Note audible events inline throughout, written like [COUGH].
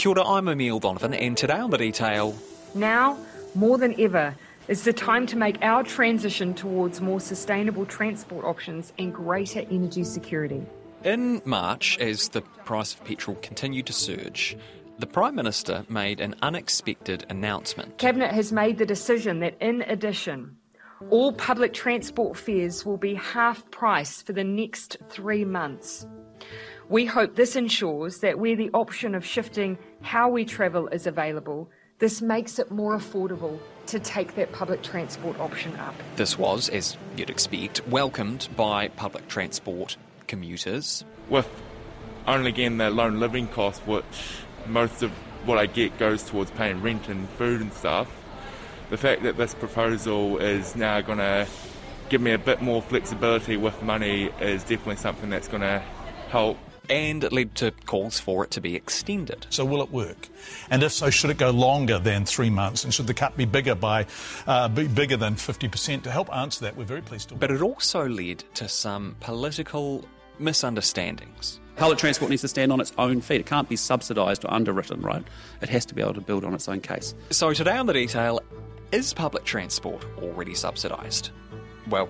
Kia ora, I'm Emile Donovan, and today on The Detail, Now, more than ever, is the time to make our transition towards more sustainable transport options and greater energy security. in March, as the price of petrol continued to surge, the Prime Minister made an unexpected announcement. Cabinet has made the decision that, in addition, all public transport fares will be half price for the next three months. We hope this ensures that where the option of shifting how we travel is available, this makes it more affordable to take that public transport option up. This was, as you'd expect, welcomed by public transport commuters. with only getting the loan living cost, which most of what I get goes towards paying rent and food and stuff. The fact that this proposal is now going to give me a bit more flexibility with money is definitely something that's going to help. And it led to calls for it to be extended. So will it work? And if so, should it go longer than three months? And should the cut be bigger by uh, be bigger than 50%? To help answer that, we're very pleased to. But it also led to some political misunderstandings. Public transport needs to stand on its own feet. It can't be subsidised or underwritten, right? It has to be able to build on its own case. So today on the detail, is public transport already subsidised? Well,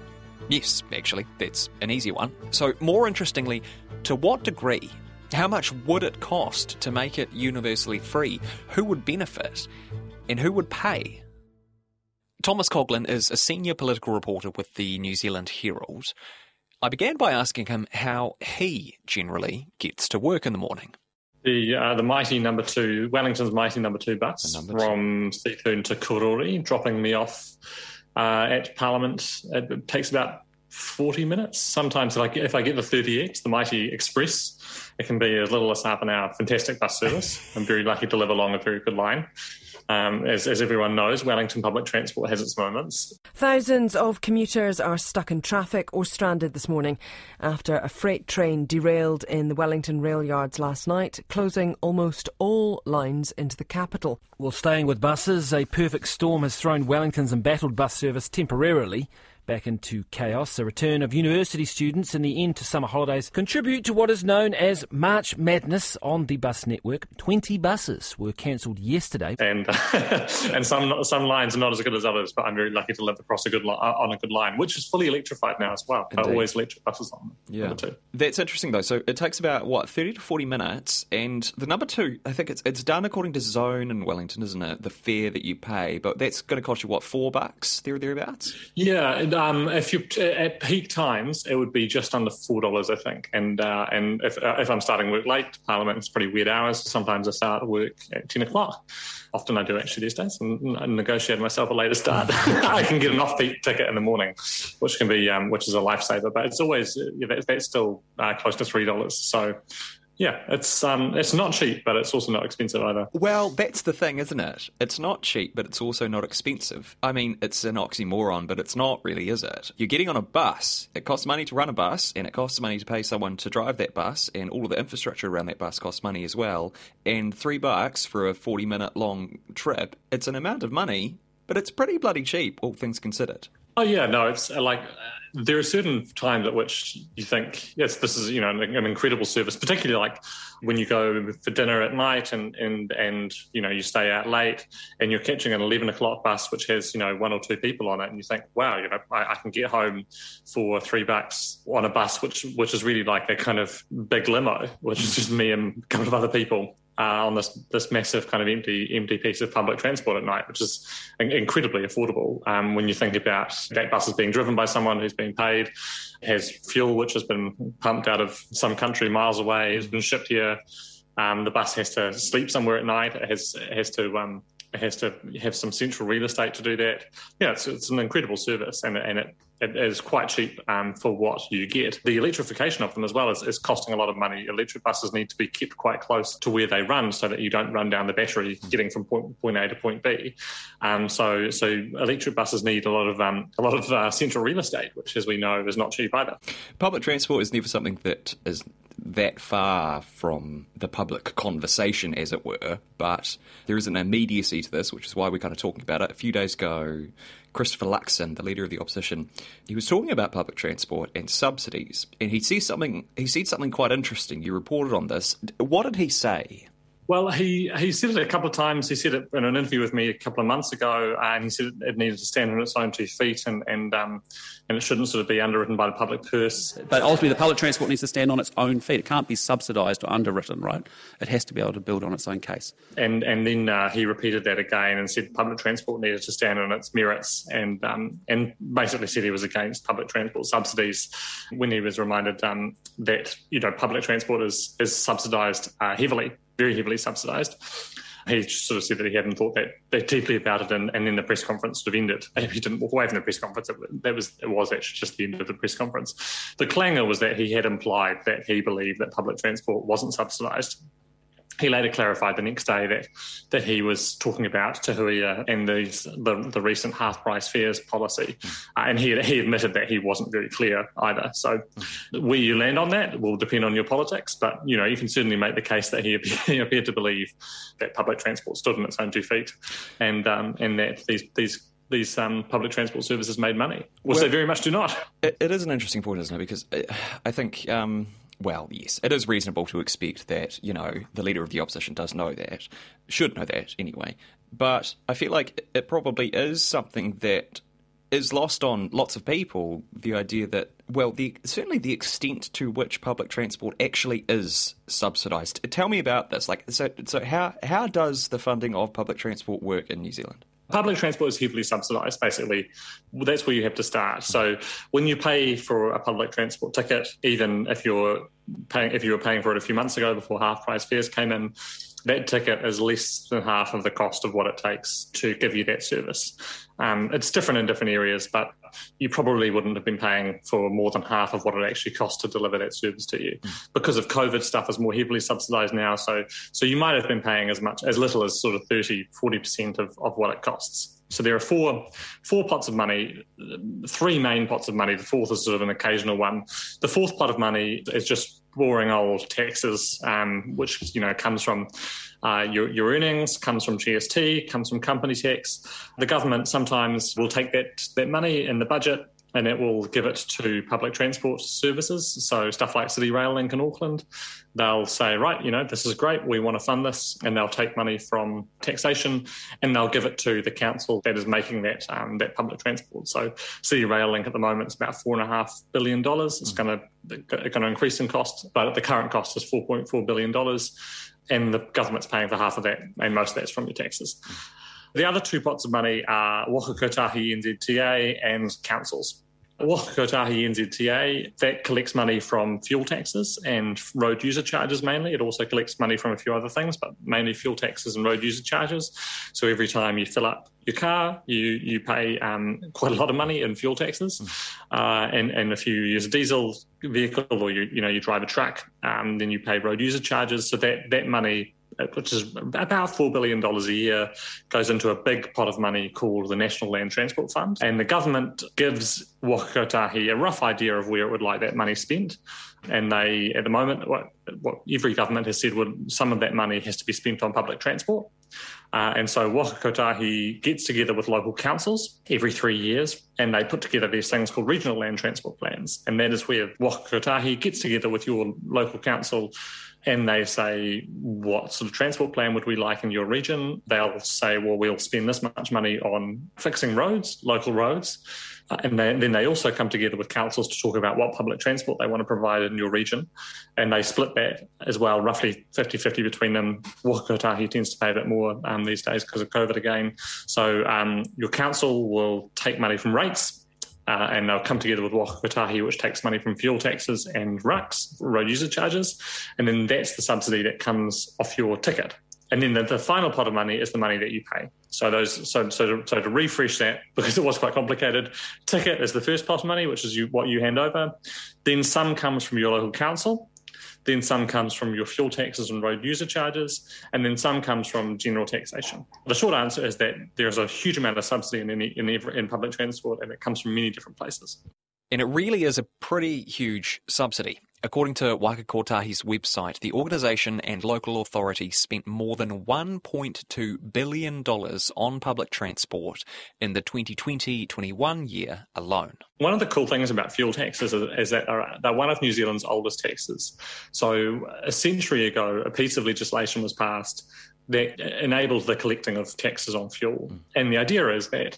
yes, actually, that's an easy one. So, more interestingly, to what degree? How much would it cost to make it universally free? Who would benefit? And who would pay? Thomas Coughlan is a senior political reporter with the New Zealand Herald. I began by asking him how he generally gets to work in the morning. The uh, the mighty number two, Wellington's mighty number two bus number two. from Seatoun to Karori, dropping me off uh, at Parliament. It, takes about forty minutes. Sometimes, if I get, if I get the thirty X, the mighty express, it can be as little as half an hour. Fantastic bus service. I'm very lucky to live along a very good line. Um, as, as everyone knows, Wellington public transport has its moments. Thousands of commuters are stuck in traffic or stranded this morning after a freight train derailed in the Wellington rail yards last night, closing almost all lines into the capital. Well, staying with buses, a perfect storm has thrown Wellington's embattled bus service temporarily back into chaos. The return of university students and the end to summer holidays contribute to what is known as March Madness on the bus network. 20 buses were cancelled yesterday. and [LAUGHS] and some some lines are not as good as others. But I'm very lucky to live across a good li- uh, on a good line, which is fully electrified now as well. There are Indeed. always electric buses on. number two. That's interesting though. So it takes about what thirty to forty minutes, and the number two, I think it's it's done according to zone in Wellington, isn't it? The fare that you pay, but that's going to cost you what four bucks there or thereabouts. Yeah, and, um, if you at peak times, it would be just under four dollars, I think. And uh, and if uh, if I'm starting work late, Parliament it's pretty weird hours. Sometimes I start work at ten o'clock. Often I do actually these days, and I negotiate myself a later start. [LAUGHS] I can get an off-peak ticket in the morning, which can be um, which is a lifesaver. But it's always yeah, that, that's still uh, close to three dollars. So. Yeah, it's um, it's not cheap, but it's also not expensive either. Well, that's the thing, isn't it? It's not cheap, but it's also not expensive. I mean, it's an oxymoron, but it's not really, is it? You're getting on a bus. It costs money to run a bus, and it costs money to pay someone to drive that bus, and all of the infrastructure around that bus costs money as well. And three bucks for a 40 minute long trip, it's an amount of money, but it's pretty bloody cheap, all things considered. Oh yeah, no, it's uh, like there are certain times at which you think yes, this is you know an, an incredible service, particularly like when you go for dinner at night and and and you know you stay out late and you're catching an eleven o'clock bus which has you know one or two people on it, and you think wow, you know I, I can get home for three bucks on a bus which which is really like a kind of big limo, which is just me and a couple of other people uh, on this this massive kind of empty empty piece of public transport at night, which is in- incredibly affordable um, when you think about that bus is being driven by someone who's being paid, has fuel which has been pumped out of some country miles away, has been shipped here. Um, the bus has to sleep somewhere at night. It has has to um, has to have some central real estate to do that. Yeah, it's, it's an incredible service, and and it, it is quite cheap um, for what you get. The electrification of them as well is, is costing a lot of money. Electric buses need to be kept quite close to where they run, so that you don't run down the battery getting from point, point A to point B. Um, so so electric buses need a lot of um, a lot of uh, central real estate, which, as we know, is not cheap either. Public transport is never something that is that far from the public conversation, as it were, but there is an immediacy to this, which is why we're kind of talking about it. A few days ago, Christopher Luxon, the leader of the opposition, he was talking about public transport and subsidies, and he said something. He said something quite interesting. You reported on this. What did he say? Well, he, he said it a couple of times. He said it in an interview with me a couple of months ago, and he said it needed to stand on its own two feet and and um, and it shouldn't sort of be underwritten by the public purse. But ultimately, the public transport needs to stand on its own feet. It can't be subsidised or underwritten, right? It has to be able to build on its own case. And and then uh, he repeated that again and said public transport needed to stand on its merits, and um, and basically said he was against public transport subsidies when he was reminded um, that you know public transport is is subsidised uh, heavily very heavily subsidised. He sort of said that he hadn't thought that, that deeply about it, and, and then the press conference sort of ended. He didn't walk away from the press conference. It, that was it was actually just the end of the press conference. The clangor was that he had implied that he believed that public transport wasn't subsidised he later clarified the next day that that he was talking about Te Huia and these, the the recent half price fares policy, uh, and he he admitted that he wasn't very clear either. So where you land on that will depend on your politics, but you know you can certainly make the case that he [LAUGHS] appeared, appeared to believe that public transport stood on its own two feet, and um, and that these these these um, public transport services made money, which well, they very much do not. it, is an interesting point, isn't it? Because I think. Um well, yes, it is reasonable to expect that, you know, the leader of the opposition does know that, should know that anyway. But I feel like it probably is something that is lost on lots of people the idea that, well, the, certainly the extent to which public transport actually is subsidised. Tell me about this. Like, so, so how, how does the funding of public transport work in New Zealand? Public transport is heavily subsidised, basically. That's where you have to start. So when you pay for a public transport ticket, even if you're paying, if you were paying for it a few months ago before half price fares came in, that ticket is less than half of the cost of what it takes to give you that service. Um, it's different in different areas, but you probably wouldn't have been paying for more than half of what it actually costs to deliver that service to you. Mm. Because of COVID, stuff is more heavily subsidised now. So, so you might have been paying as much, as little as sort of 30, 40% of, of what it costs. So there are four four pots of money, three main pots of money. The fourth is sort of an occasional one. The fourth pot of money is just boring old taxes, um, which you know comes from uh, your, your earnings, comes from GST, comes from company tax. The government sometimes will take that that money in the budget and it will give it to public transport services. So stuff like City Rail Link in Auckland, they'll say, right, you know, this is great, we want to fund this, and they'll take money from taxation and they'll give it to the council that is making that um, that public transport. So City Rail Link at the moment is about four and a half billion dollars. It's going to going to increase in cost, but the current cost is four point four billion dollars, and the government's paying for half of that, and most of that's from your taxes. The other two pots of money are Waka Kotahi NZTA and councils. Waka Kotahi NZTA, that collects money from fuel taxes and road user charges mainly. It also collects money from a few other things, but mainly fuel taxes and road user charges. So every time you fill up your car, you you pay um, quite a lot of money in fuel taxes, uh, and and if you use a diesel vehicle or you you know you drive a truck, um, then you pay road user charges. So that that money which is about $4 billion a year, goes into a big pot of money called the National Land Transport Fund. And the government gives Waka a rough idea of where it would like that money spent. And they, at the moment, what, what every government has said would some of that money has to be spent on public transport. Uh, and so Waka gets together with local councils every three years and they put together these things called regional land transport plans. And that is where Waka gets together with your local council and they say, What sort of transport plan would we like in your region? They'll say, Well, we'll spend this much money on fixing roads, local roads. Uh, and then they also come together with councils to talk about what public transport they want to provide in your region. And they split that as well, roughly 50 50 between them. Waka Kotahi tends to pay a bit more um, these days because of COVID again. So um, your council will take money from rates uh, and they'll come together with Waka Kotahi, which takes money from fuel taxes and RUCs, road user charges. And then that's the subsidy that comes off your ticket. And then the, the final pot of money is the money that you pay. So those, so so to, so to refresh that, [LAUGHS] because it was quite complicated, ticket is the first pot of money, which is you, what you hand over. Then some comes from your local council, then some comes from your fuel taxes and road user charges, and then some comes from general taxation. The short answer is that there's a huge amount of subsidy in, in, in public transport, and it comes from many different places. And it really is a pretty huge subsidy. According to Waka Kotahi's website, the organisation and local authority spent more than $1.2 billion on public transport in the 2020-21 year alone. One of the cool things about fuel taxes is, is that they're, they're one of New Zealand's oldest taxes. So a century ago, a piece of legislation was passed that enabled the collecting of taxes on fuel. Mm. And the idea is that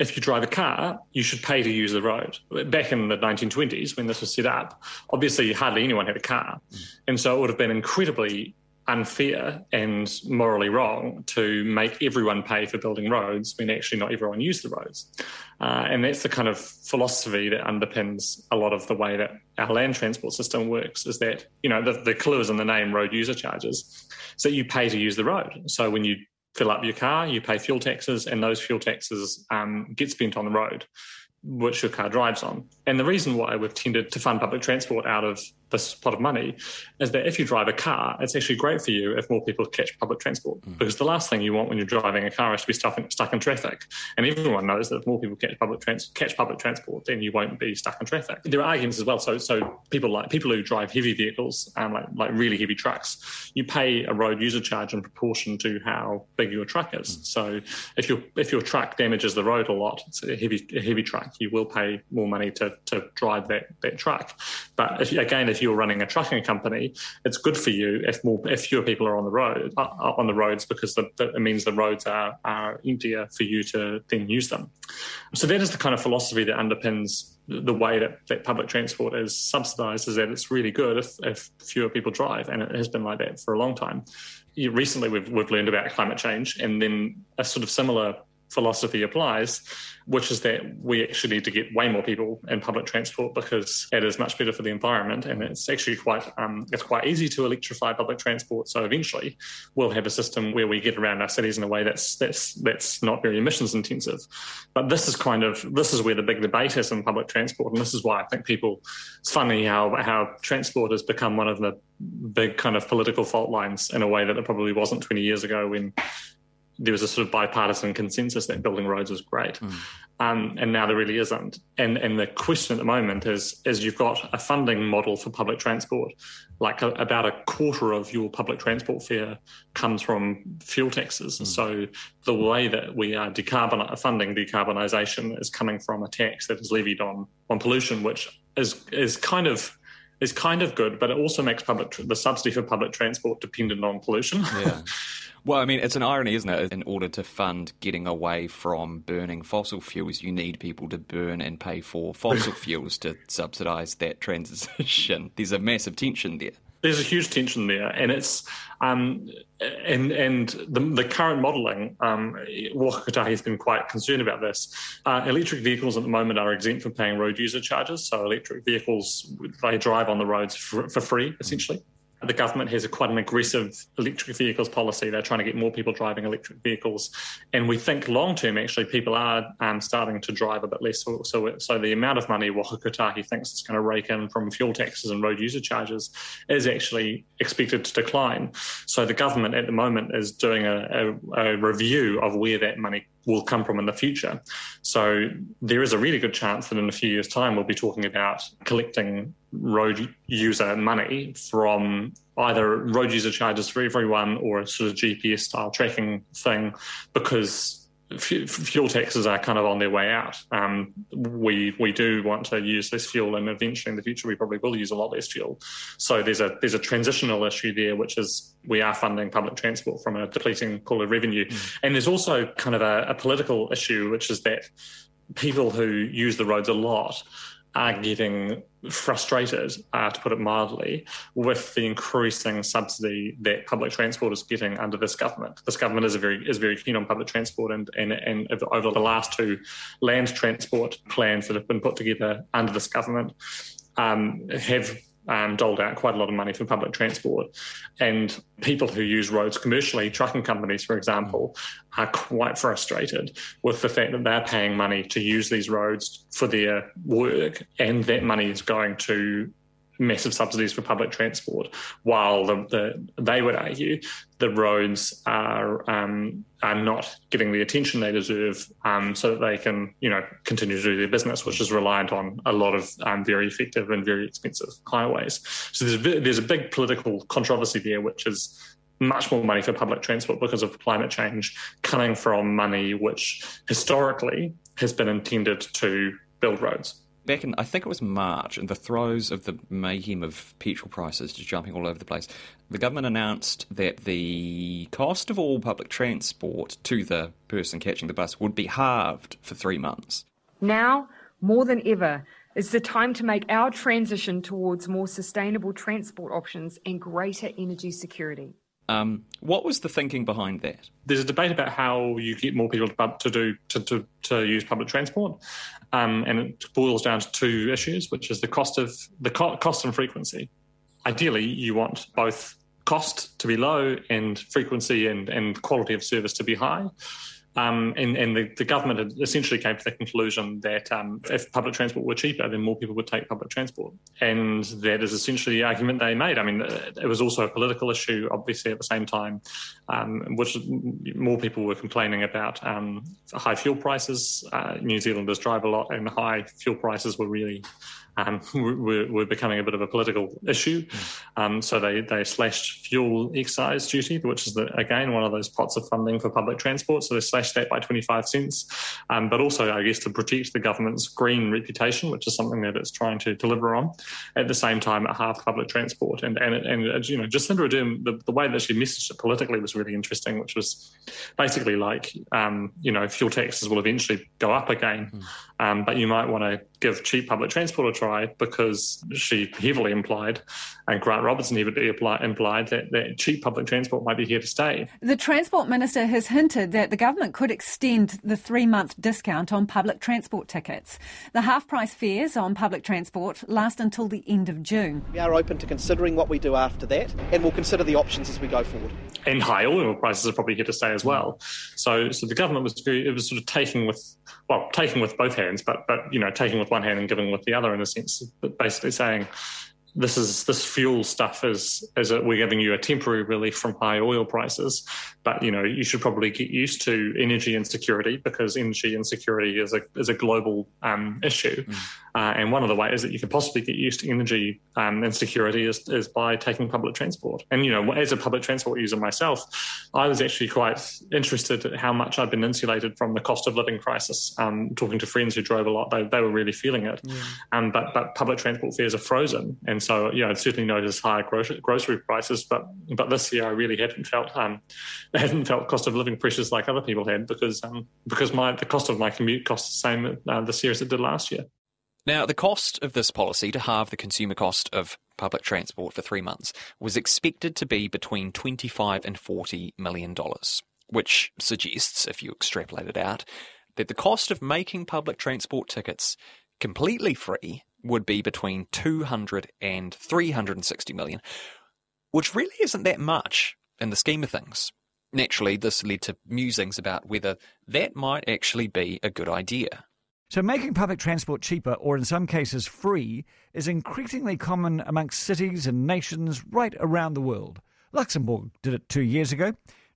if you drive a car, you should pay to use the road. Back in the 1920s, when this was set up, obviously hardly anyone had a car. Mm. And so it would have been incredibly unfair and morally wrong to make everyone pay for building roads when actually not everyone used the roads. Uh, and that's the kind of philosophy that underpins a lot of the way that our land transport system works is that, you know, the, the clue is in the name road user charges. So you pay to use the road. So when you fill up your car, you pay fuel taxes, and those fuel taxes um, get spent on the road which your car drives on. And the reason why we've tended to fund public transport out of this pot of money is that if you drive a car, it's actually great for you if more people catch public transport. Mm. Because the last thing you want when you're driving a car is to be stuck in, stuck in traffic. And everyone knows that if more people catch public, trans- catch public transport, then you won't be stuck in traffic. There are arguments as well. So, so people like people who drive heavy vehicles, um, like like really heavy trucks, you pay a road user charge in proportion to how big your truck is. Mm. So if your if your truck damages the road a lot, it's a heavy a heavy truck, you will pay more money to to drive that that truck. But if, again, if you're running a trucking company, it's good for you if more if fewer people are on the road uh, uh, on the roads because the, the, it means the roads are, are emptier for you to then use them. So that is the kind of philosophy that underpins the way that, that public transport is subsidised. Is that it's really good if, if fewer people drive, and it has been like that for a long time. Recently, we've we've learned about climate change, and then a sort of similar philosophy applies, which is that we actually need to get way more people in public transport because it is much better for the environment, and it's actually quite um, it's quite easy to electrify public transport. So eventually, we'll have a system where we get around our cities in a way that's that's that's not very emissions intensive. But this is kind of this is where the big debate is in public transport, and this is why I think people. It's funny how how transport has become one of the big kind of political fault lines in a way that it probably wasn't 20 years ago when there was a sort of bipartisan consensus that building roads was great. Mm. Um, and now there really isn't. And and the question at the moment is is you've got a funding model for public transport, like a, about a quarter of your public transport fare comes from fuel taxes. Mm. So the way that we are decarbon funding decarbonisation is coming from a tax that is levied on on pollution, which is is kind of is kind of good, but it also makes public the subsidy for public transport dependent on pollution. Yeah. [LAUGHS] Well, I mean, it's an irony, isn't it? In order to fund getting away from burning fossil fuels, you need people to burn and pay for fossil [LAUGHS] fuels to subsidise that transition. There's a massive tension there. There's a huge tension there, and it's um, and and the, the current modelling. Um, Waka Kotahi has been quite concerned about this. Uh, electric vehicles at the moment are exempt from paying road user charges, so electric vehicles they drive on the roads for, for free, essentially the government has a, quite an aggressive electric vehicles policy. They're trying to get more people driving electric vehicles, and we think long term actually people are um, starting to drive a bit less. So, so, so the amount of money Waka Kotahi thinks it's going to rake in from fuel taxes and road user charges is actually expected to decline. So the government at the moment is doing a, a, a review of where that money will come from in the future. So there is a really good chance that in a few years' time we'll be talking about collecting road user money from either road user charges for everyone or a sort of GPS style tracking thing because fuel taxes are kind of on their way out. Um, we we do want to use less fuel, and eventually in the future we probably will use a lot less fuel. So there's a there's a transitional issue there, which is we are funding public transport from a depleting pool of revenue, mm. and there's also kind of a, a political issue, which is that people who use the roads a lot are getting frustrated, uh, to put it mildly, with the increasing subsidy that public transport is getting under this government. This government is very is very keen on public transport, and and, and over the last two land transport plans that have been put together under this government um, have um, doled out quite a lot of money for public transport. And people who use roads commercially, trucking companies, for example, are quite frustrated with the fact that they're paying money to use these roads for their work, and that money is going to massive subsidies for public transport, while the, the they would argue the roads are um, are not getting the attention they deserve, um, so that they can you know continue to do their business, which is reliant on a lot of um, very effective and very expensive highways. So there's a, there's a big political controversy there, which is much more money for public transport because of climate change coming from money which historically has been intended to build roads back in, I think it was March, in the throes of the mayhem of petrol prices just jumping all over the place, the government announced that the cost of all public transport to the person catching the bus would be halved for three months. Now, more than ever, is the time to make our transition towards more sustainable transport options and greater energy security. Um, what was the thinking behind that? There's a debate about how you get more people to do to, to, to use public transport, um, and it boils down to two issues, which is the cost of the co- cost and frequency. Ideally, you want both cost to be low and frequency and, and quality of service to be high. Um, and, and the, the, government essentially came to the conclusion that um, if public transport were cheaper, then more people would take public transport. And that is essentially the argument they made. I mean, it was also a political issue, obviously, at the same time, um, which more people were complaining about um, high fuel prices. Uh, New Zealanders drive a lot, and high fuel prices were really um, [LAUGHS] were, were, becoming a bit of a political issue. Um, so they, they slashed fuel excise duty, which is, the, again, one of those pots of funding for public transport. So they slashed that by 25 cents. Um, but also, I guess, to protect the government's green reputation, which is something that it's trying to deliver on, at the same time, at half public transport. And, and, and you know, Jacinda Ardern, the, the way that she messaged it politically was really interesting, which was basically like, um, you know, fuel taxes will eventually go up again. Mm. Um, but you might want to give cheap public transport a try because she heavily implied, and Grant Robertson heavily implied that, that cheap public transport might be here to stay. The Transport Minister has hinted that the government could extend the three month discount on public transport tickets. The half price fares on public transport last until the end of June. We are open to considering what we do after that, and we'll consider the options as we go forward. And high oil prices are probably here to stay as well. So, so the government was very, it was sort of taking with, well, taking with both hands, but but you know, taking with one hand and giving with the other in a sense, basically saying this is this fuel stuff is is we're giving you a temporary relief from high oil prices, but you know you should probably get used to energy insecurity because energy insecurity is a is a global um, issue, mm. uh, and one of the ways that you can possibly get used to energy um, insecurity is is by taking public transport. And you know, as a public transport user myself, I was actually quite interested at how much I'd been insulated from the cost of living crisis. Um, talking to friends who drove a lot, they, they were really feeling it. Yeah. Um, but but public transport fares are frozen, and and so, you know, I certainly noticed higher grocery prices, but but this year I really hadn't felt um, [LAUGHS] hadn't felt cost of living pressures like other people had because um, because my the cost of my commute costs the same uh, this year as it did last year. Now, the cost of this policy to halve the consumer cost of public transport for three months was expected to be between 25 and 40 million dollars, which suggests, if you extrapolate it out, that the cost of making public transport tickets completely free would be between 200 and 360 million, which really isn't that much in the scheme of things. Naturally, this led to musings about whether that might actually be a good idea. So, making public transport cheaper, or in some cases free, is increasingly common amongst cities and nations right around the world. Luxembourg did it two years ago.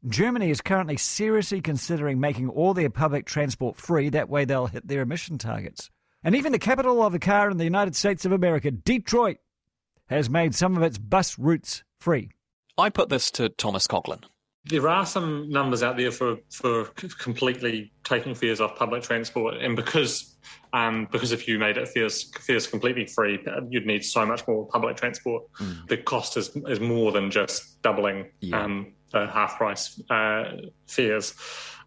Germany is currently seriously considering making all their public transport free. That way, they'll hit their emission targets. And even the capital of the car in the United States of America, Detroit, has made some of its bus routes free. I put this to Thomas Coughlan. There are some numbers out there for, for completely taking fares off public transport, and because um, because if you made it fares, fares completely free, you'd need so much more public transport. Mm. The cost is is more than just doubling yeah. um, the half price uh, fares.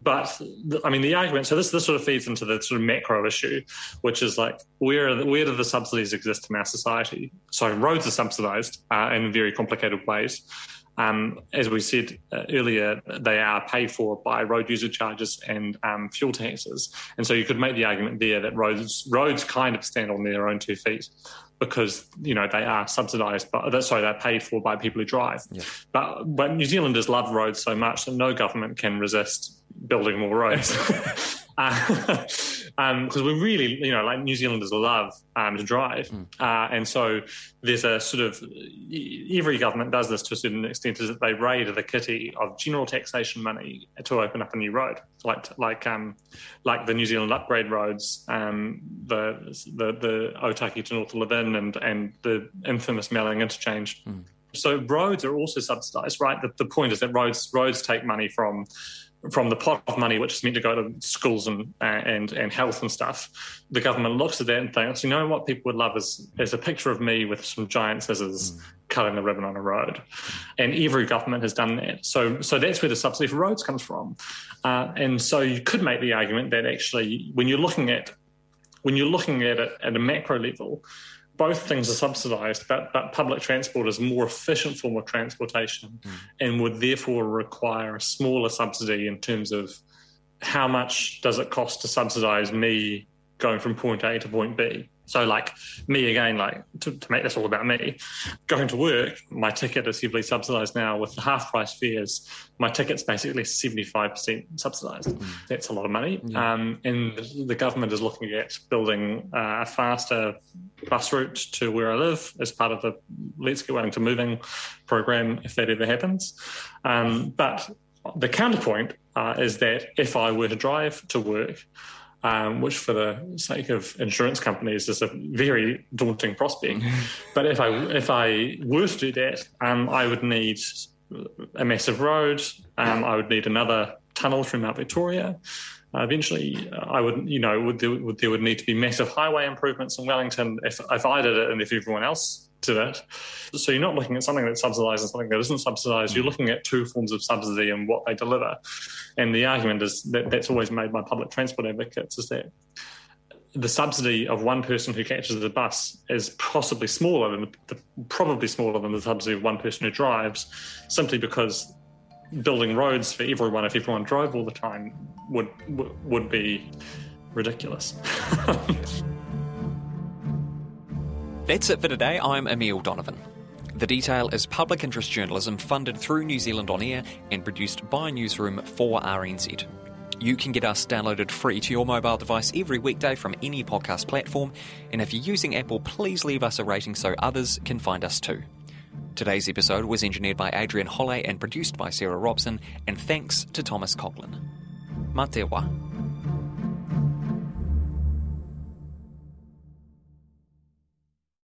But I mean, the argument. So this this sort of feeds into the sort of macro issue, which is like where the, where do the subsidies exist in our society? So roads are subsidised uh, in very complicated ways. Um, as we said uh, earlier, they are paid for by road user charges and um, fuel taxes, and so you could make the argument there that roads roads kind of stand on their own two feet because you know they are subsidised, but sorry, they're paid for by people who drive. Yeah. But but New Zealanders love roads so much that no government can resist building more roads. [LAUGHS] [LAUGHS] because uh, [LAUGHS] um, we really, you know, like New Zealanders love um, to drive, mm. uh, and so there's a sort of every government does this to a certain extent is that they raid the kitty of general taxation money to open up a new road, like like um, like the New Zealand upgrade roads, um, the the the Otaki to North Levin, and and the infamous Melling interchange. Mm. So roads are also subsidised, right? The, the point is that roads roads take money from from the pot of money which is meant to go to schools and and and health and stuff, the government looks at that and thinks, you know what people would love is is a picture of me with some giant scissors mm. cutting the ribbon on a road, and every government has done that. So so that's where the subsidy for roads comes from, uh, and so you could make the argument that actually when you're looking at when you're looking at it at a macro level, both things are subsidised, but, but public transport is a more efficient form of transportation mm. and would therefore require a smaller subsidy in terms of how much does it cost to subsidise me going from point A to point B. So, like me again, like to, to, make this all about me, going to work, my ticket is heavily subsidised now with the half price fares. My ticket's basically 75% subsidised. Mm. That's a lot of money. Yeah. Um, and the government is looking at building uh, a faster bus route to where I live as part of the Let's Get Wellington Moving program, if that ever happens. Um, but the counterpoint uh, is that if I were to drive to work, um, which for the sake of insurance companies is a very daunting prospect. [LAUGHS] but if I if I were to do that, um, I would need a massive road. Um, I would need another tunnel through Mount Victoria. Uh, eventually, uh, I would, you know, would there, would there, would need to be massive highway improvements in Wellington if, if I did it and if everyone else to that. So you're not looking at something that's subsidised and something that isn't subsidised. You're mm. looking at two forms of subsidy and what they deliver. And the argument is that that's always made by public transport advocates is that the subsidy of one person who catches the bus is possibly smaller than the, probably smaller than the subsidy of one person who drives, simply because building roads for everyone if everyone drove all the time would would be ridiculous. [LAUGHS] That's it for today. I'm Emile Donovan. The Detail is public interest journalism funded through New Zealand On Air and produced by Newsroom for RNZ. You can get us downloaded free to your mobile device every weekday from any podcast platform, and if you're using Apple, please leave us a rating so others can find us too. Today's episode was engineered by Adrian Holley and produced by Sarah Robson, and thanks to Thomas Coughlan. Matewa.